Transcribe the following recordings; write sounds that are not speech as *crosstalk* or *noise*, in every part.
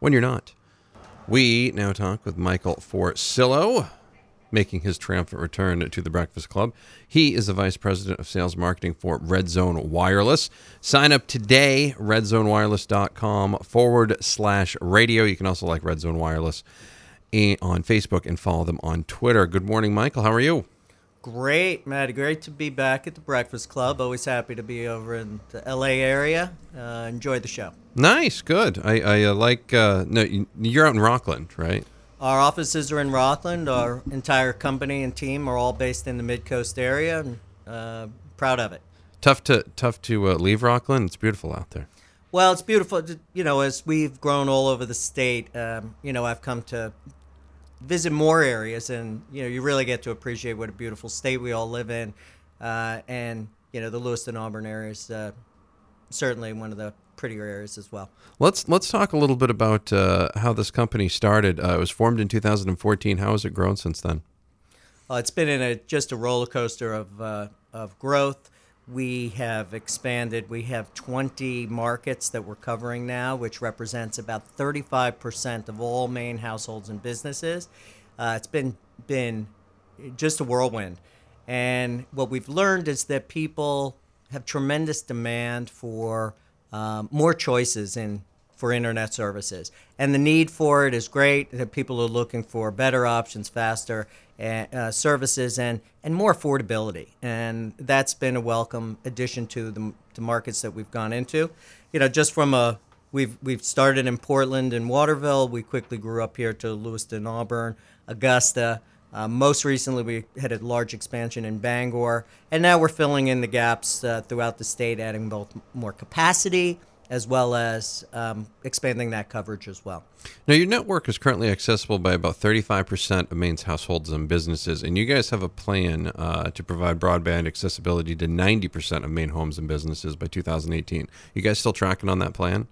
When you're not. We now talk with Michael Forcillo, making his triumphant return to the Breakfast Club. He is the Vice President of Sales Marketing for Red Zone Wireless. Sign up today, redzonewireless.com forward slash radio. You can also like Red Zone Wireless eh, on Facebook and follow them on Twitter. Good morning, Michael. How are you? Great, Matt. Great to be back at the Breakfast Club. Always happy to be over in the LA area. Uh, enjoyed the show. Nice, good. I, I uh, like. Uh, no, you're out in Rockland, right? Our offices are in Rockland. Our entire company and team are all based in the Mid Coast area, and uh, proud of it. Tough to tough to uh, leave Rockland. It's beautiful out there. Well, it's beautiful. You know, as we've grown all over the state, um, you know, I've come to visit more areas, and you know, you really get to appreciate what a beautiful state we all live in, uh, and you know, the Lewiston Auburn area is uh, certainly one of the prettier areas as well. Let's let's talk a little bit about uh, how this company started. Uh, it was formed in 2014. How has it grown since then? It's been in a just a roller coaster of uh, of growth. We have expanded. We have 20 markets that we're covering now, which represents about 35% of all Maine households and businesses. Uh, it's been been just a whirlwind, and what we've learned is that people have tremendous demand for um, more choices in for internet services, and the need for it is great. That people are looking for better options, faster uh, services, and and more affordability, and that's been a welcome addition to the, the markets that we've gone into. You know, just from a we've we've started in Portland and Waterville. We quickly grew up here to Lewiston, Auburn, Augusta. Uh, most recently, we had a large expansion in Bangor, and now we're filling in the gaps uh, throughout the state, adding both more capacity as well as um, expanding that coverage as well. Now, your network is currently accessible by about 35% of Maine's households and businesses, and you guys have a plan uh, to provide broadband accessibility to 90% of Maine homes and businesses by 2018. You guys still tracking on that plan?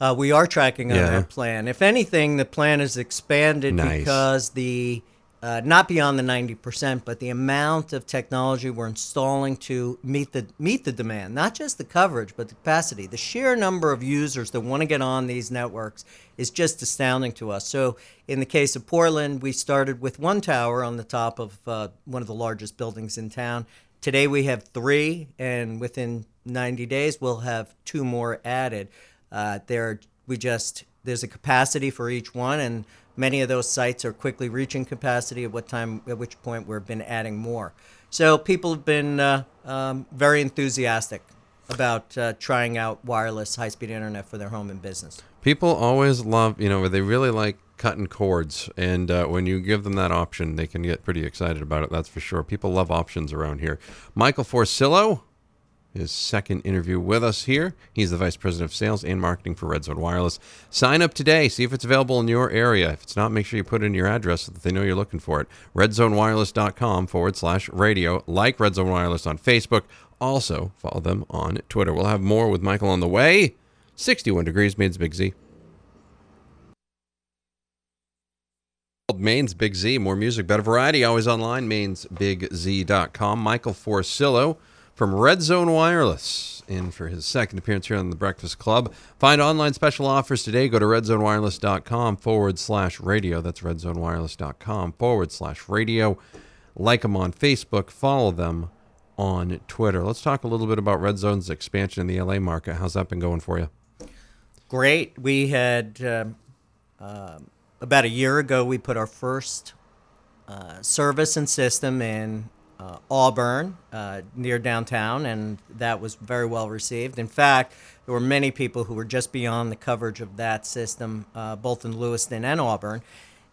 Uh, we are tracking on yeah. that plan. If anything, the plan is expanded nice. because the uh, not beyond the 90%, but the amount of technology we're installing to meet the meet the demand, not just the coverage, but the capacity. The sheer number of users that want to get on these networks is just astounding to us. So, in the case of Portland, we started with one tower on the top of uh, one of the largest buildings in town. Today we have three, and within 90 days we'll have two more added. Uh, there, we just there's a capacity for each one, and Many of those sites are quickly reaching capacity. At what time, at which point, we've been adding more. So people have been uh, um, very enthusiastic about uh, trying out wireless high-speed internet for their home and business. People always love, you know, they really like cutting cords, and uh, when you give them that option, they can get pretty excited about it. That's for sure. People love options around here. Michael Forcillo, his second interview with us here. He's the Vice President of Sales and Marketing for Red Zone Wireless. Sign up today. See if it's available in your area. If it's not, make sure you put in your address so that they know you're looking for it. RedZoneWireless.com forward slash radio. Like Red Zone Wireless on Facebook. Also, follow them on Twitter. We'll have more with Michael on the way. 61 degrees, Maine's Big Z. Maine's Big Z. More music, better variety. Always online. Maine'sBigZ.com. Michael Forcillo from Red Zone Wireless in for his second appearance here on the Breakfast Club. Find online special offers today. Go to redzonewireless.com forward slash radio. That's redzonewireless.com forward slash radio. Like them on Facebook. Follow them on Twitter. Let's talk a little bit about Red Zone's expansion in the LA market. How's that been going for you? Great. We had um, uh, about a year ago, we put our first uh, service and system in uh, Auburn, uh, near downtown, and that was very well received. In fact, there were many people who were just beyond the coverage of that system, uh, both in Lewiston and Auburn.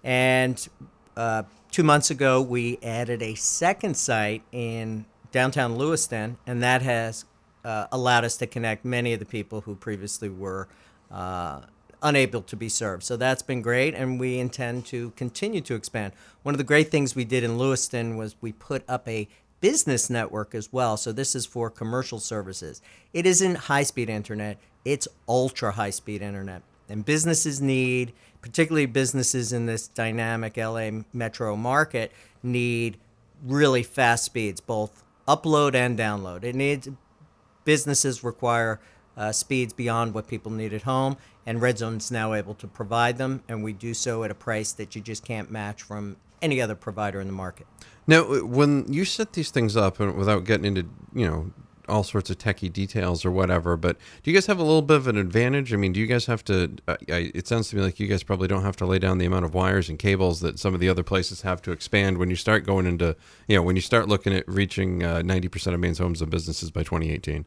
And uh, two months ago, we added a second site in downtown Lewiston, and that has uh, allowed us to connect many of the people who previously were uh, unable to be served. So that's been great, and we intend to continue to expand. One of the great things we did in Lewiston was we put up a business network as well. So this is for commercial services. It isn't high speed internet, it's ultra high speed internet. And businesses need, particularly businesses in this dynamic LA metro market, need really fast speeds, both upload and download. It needs businesses require uh, speeds beyond what people need at home, and Red Zone's now able to provide them, and we do so at a price that you just can't match from any other provider in the market. Now, when you set these things up, and without getting into you know all sorts of techie details or whatever, but do you guys have a little bit of an advantage? I mean, do you guys have to? Uh, it sounds to me like you guys probably don't have to lay down the amount of wires and cables that some of the other places have to expand when you start going into you know when you start looking at reaching uh, ninety uh, percent of Maine's homes and businesses by twenty eighteen.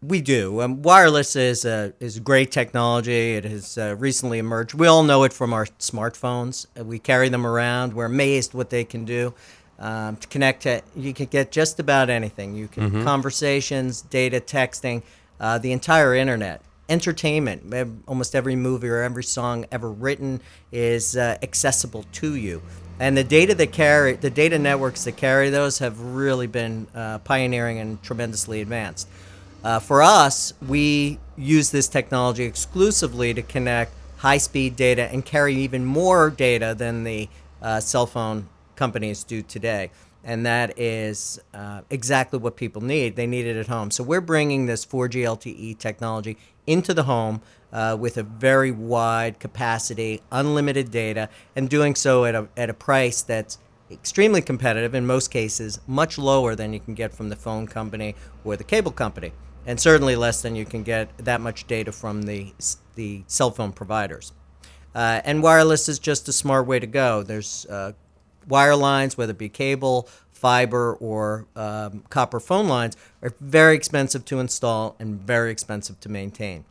We do. Um, wireless is a, is great technology. It has uh, recently emerged. We all know it from our smartphones. Uh, we carry them around. We're amazed what they can do. Um, to connect to, you can get just about anything. You can mm-hmm. conversations, data, texting, uh, the entire internet, entertainment. Almost every movie or every song ever written is uh, accessible to you. And the data that carry, the data networks that carry those have really been uh, pioneering and tremendously advanced. Uh, for us, we use this technology exclusively to connect high speed data and carry even more data than the uh, cell phone companies do today. And that is uh, exactly what people need. They need it at home. So we're bringing this 4G LTE technology into the home uh, with a very wide capacity, unlimited data, and doing so at a, at a price that's extremely competitive in most cases, much lower than you can get from the phone company or the cable company and certainly less than you can get that much data from the the cell phone providers. Uh, and wireless is just a smart way to go. There's uh, wire lines, whether it be cable, fiber, or um, copper phone lines, are very expensive to install and very expensive to maintain.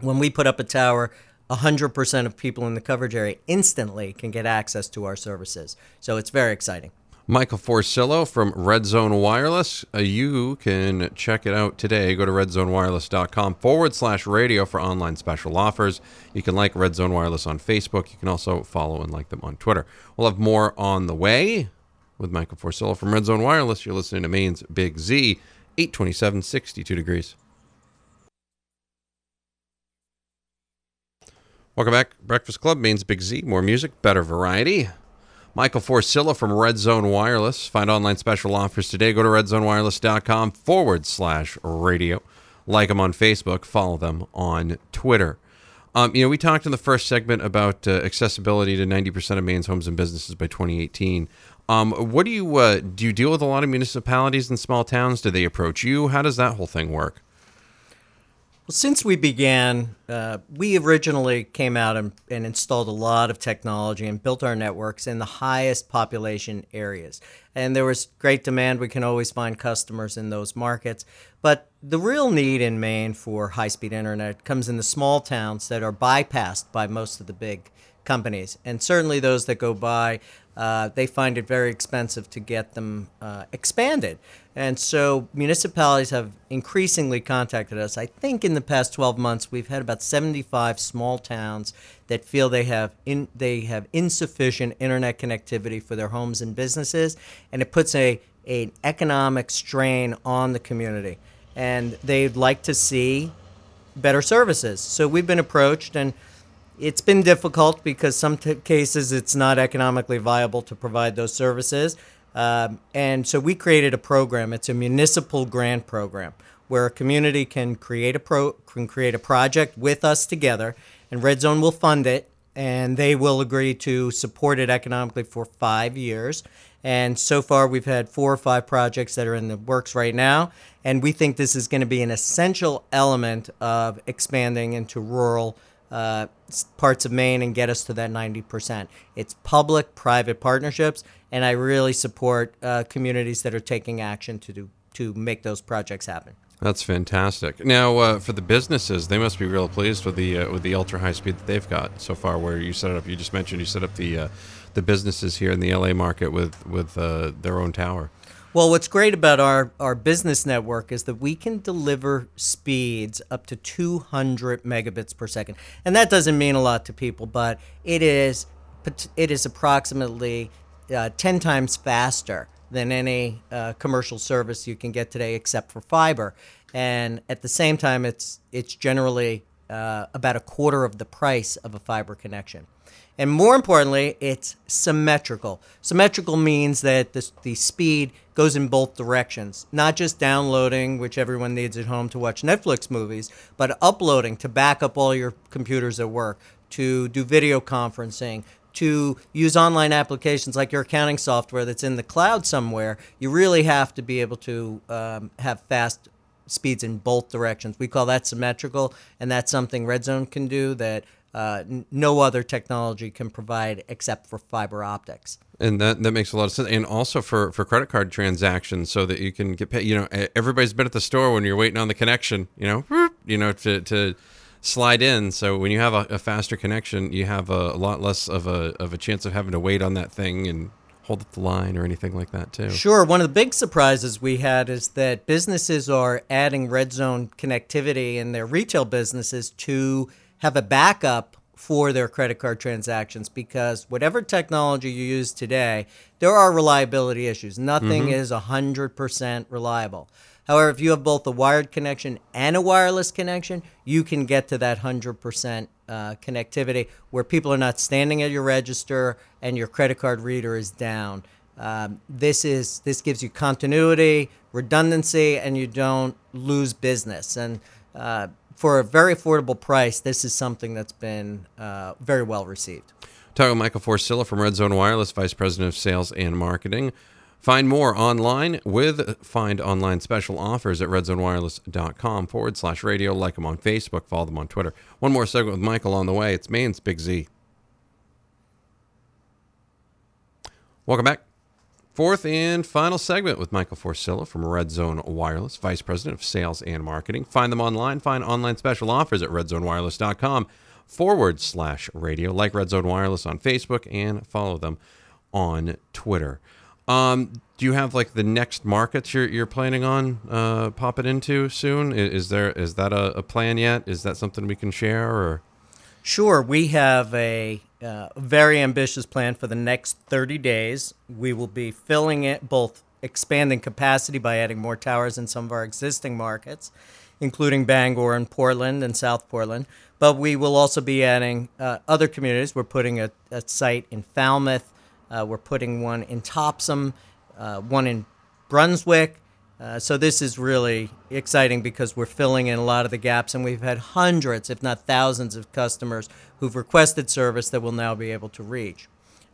When we put up a tower, 100% of people in the coverage area instantly can get access to our services. So it's very exciting. Michael Forcillo from Red Zone Wireless. Uh, you can check it out today. Go to redzonewireless.com forward slash radio for online special offers. You can like Red Zone Wireless on Facebook. You can also follow and like them on Twitter. We'll have more on the way with Michael Forcillo from Red Zone Wireless. You're listening to Maine's Big Z, 827, 62 degrees. Welcome back. Breakfast Club, Maine's Big Z. More music, better variety. Michael Forcillo from Red Zone Wireless. Find online special offers today. Go to redzonewireless.com forward slash radio. Like them on Facebook. Follow them on Twitter. Um, you know, we talked in the first segment about uh, accessibility to 90% of Maine's homes and businesses by 2018. Um, what do you uh, do? You deal with a lot of municipalities and small towns? Do they approach you? How does that whole thing work? Well, since we began, uh, we originally came out and, and, installed a lot of technology and built our networks in the highest population areas. And there was great demand. We can always find customers in those markets. But the real need in Maine for high speed internet comes in the small towns that are bypassed by most of the big companies. And certainly those that go by, uh, they find it very expensive to get them uh, expanded. And so municipalities have increasingly contacted us. I think in the past 12 months, we've had about 75 small towns that feel they have in, they have insufficient internet connectivity for their homes and businesses, and it puts a an economic strain on the community. And they'd like to see better services. So we've been approached, and it's been difficult because some t- cases it's not economically viable to provide those services. Um, and so we created a program. It's a municipal grant program where a community can create a pro can create a project with us together, and Red Zone will fund it, and they will agree to support it economically for five years. And so far, we've had four or five projects that are in the works right now, and we think this is going to be an essential element of expanding into rural uh, parts of Maine and get us to that 90%. It's public private partnerships, and I really support uh, communities that are taking action to do to make those projects happen. That's fantastic. Now, uh, for the businesses, they must be real pleased with the uh, with the ultra high speed that they've got so far. Where you set it up, you just mentioned you set up the uh, the businesses here in the LA market with with uh, their own tower. Well, what's great about our, our business network is that we can deliver speeds up to 200 megabits per second. And that doesn't mean a lot to people, but it is it is approximately uh, 10 times faster than any uh, commercial service you can get today except for fiber. And at the same time, it's, it's generally uh, about a quarter of the price of a fiber connection. And more importantly, it's symmetrical. Symmetrical means that the, the speed goes in both directions, not just downloading, which everyone needs at home to watch Netflix movies, but uploading to back up all your computers at work, to do video conferencing, to use online applications like your accounting software that's in the cloud somewhere. You really have to be able to um, have fast speeds in both directions. We call that symmetrical, and that's something RedZone can do that uh, no other technology can provide except for fiber optics. And that, that makes a lot of sense. And also for, for credit card transactions so that you can get paid. You know, everybody's been at the store when you're waiting on the connection, you know, you know, to, to slide in. So when you have a, a faster connection, you have a, a, lot less of a, of a chance of having to wait on that thing and hold up the line or anything like that too. Sure. One of the big surprises we had is that businesses are adding red zone connectivity in their retail businesses to – have a backup for their credit card transactions because whatever technology you use today, there are reliability issues. Nothing mm-hmm. is 100% reliable. However, if you have both a wired connection and a wireless connection, you can get to that 100% uh, connectivity where people are not standing at your register and your credit card reader is down. Um, this is this gives you continuity, redundancy, and you don't lose business. And uh, for a very affordable price, this is something that's been uh, very well received. Talking with Michael Forcillo from Red Zone Wireless, Vice President of Sales and Marketing. Find more online with Find Online special offers at redzonewireless.com forward slash radio. Like them on Facebook, follow them on Twitter. One more segment with Michael on the way. It's Maine's Big Z. Welcome back. Fourth and final segment with Michael Forcillo from Red Zone Wireless, Vice President of Sales and Marketing. Find them online. Find online special offers at redzonewireless.com forward slash radio. Like Red Zone Wireless on Facebook and follow them on Twitter. Um, do you have like the next markets you're, you're planning on uh, popping into soon? Is there is that a, a plan yet? Is that something we can share or? Sure, we have a uh, very ambitious plan for the next 30 days. We will be filling it, both expanding capacity by adding more towers in some of our existing markets, including Bangor and Portland and South Portland. But we will also be adding uh, other communities. We're putting a, a site in Falmouth, uh, we're putting one in Topsham, uh, one in Brunswick, uh, so this is really exciting because we're filling in a lot of the gaps, and we've had hundreds, if not thousands, of customers who've requested service that we'll now be able to reach.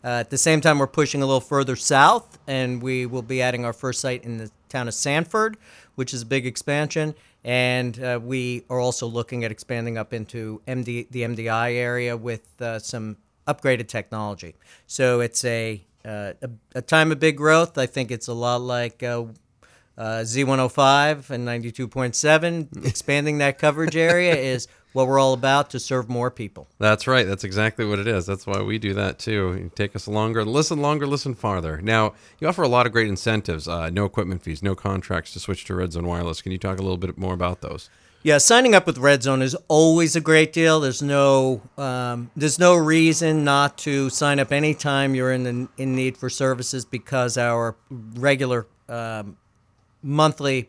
Uh, at the same time, we're pushing a little further south, and we will be adding our first site in the town of Sanford, which is a big expansion. And uh, we are also looking at expanding up into MD, the MDI area with uh, some upgraded technology. So it's a, uh, a, a time of big growth. I think it's a lot like uh, uh, Z105 and 92.7, *laughs* expanding that coverage area is what we're all about to serve more people. That's right. That's exactly what it is. That's why we do that too. You take us longer, listen longer, listen farther. Now, you offer a lot of great incentives uh, no equipment fees, no contracts to switch to Red Zone Wireless. Can you talk a little bit more about those? Yeah, signing up with Red Zone is always a great deal. There's no um, there's no reason not to sign up anytime you're in the, in need for services because our regular um, monthly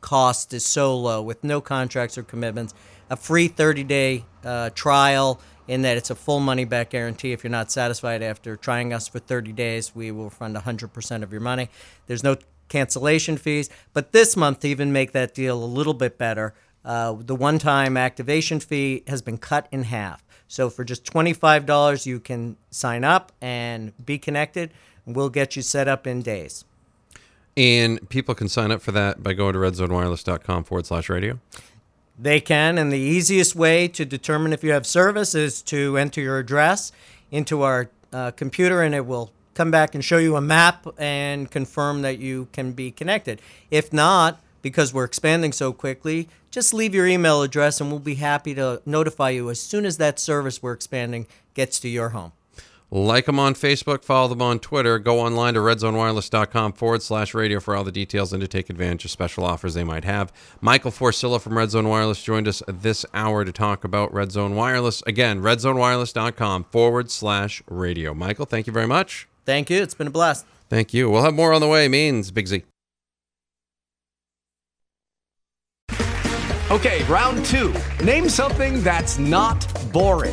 cost is so low with no contracts or commitments. A free 30 day uh, trial in that it's a full money back guarantee. If you're not satisfied after trying us for 30 days, we will refund 100% of your money. There's no cancellation fees. But this month, to even make that deal a little bit better, uh, the one time activation fee has been cut in half. So for just $25, you can sign up and be connected. And we'll get you set up in days. And people can sign up for that by going to redzonewireless.com forward slash radio. They can. And the easiest way to determine if you have service is to enter your address into our uh, computer, and it will come back and show you a map and confirm that you can be connected. If not, because we're expanding so quickly, just leave your email address and we'll be happy to notify you as soon as that service we're expanding gets to your home. Like them on Facebook, follow them on Twitter. Go online to redzonewireless.com forward slash radio for all the details and to take advantage of special offers they might have. Michael Forcillo from Red Zone Wireless joined us this hour to talk about Red Zone Wireless. Again, redzonewireless.com forward slash radio. Michael, thank you very much. Thank you. It's been a blast. Thank you. We'll have more on the way. Maine's Big Z. Okay, round two. Name something that's not boring.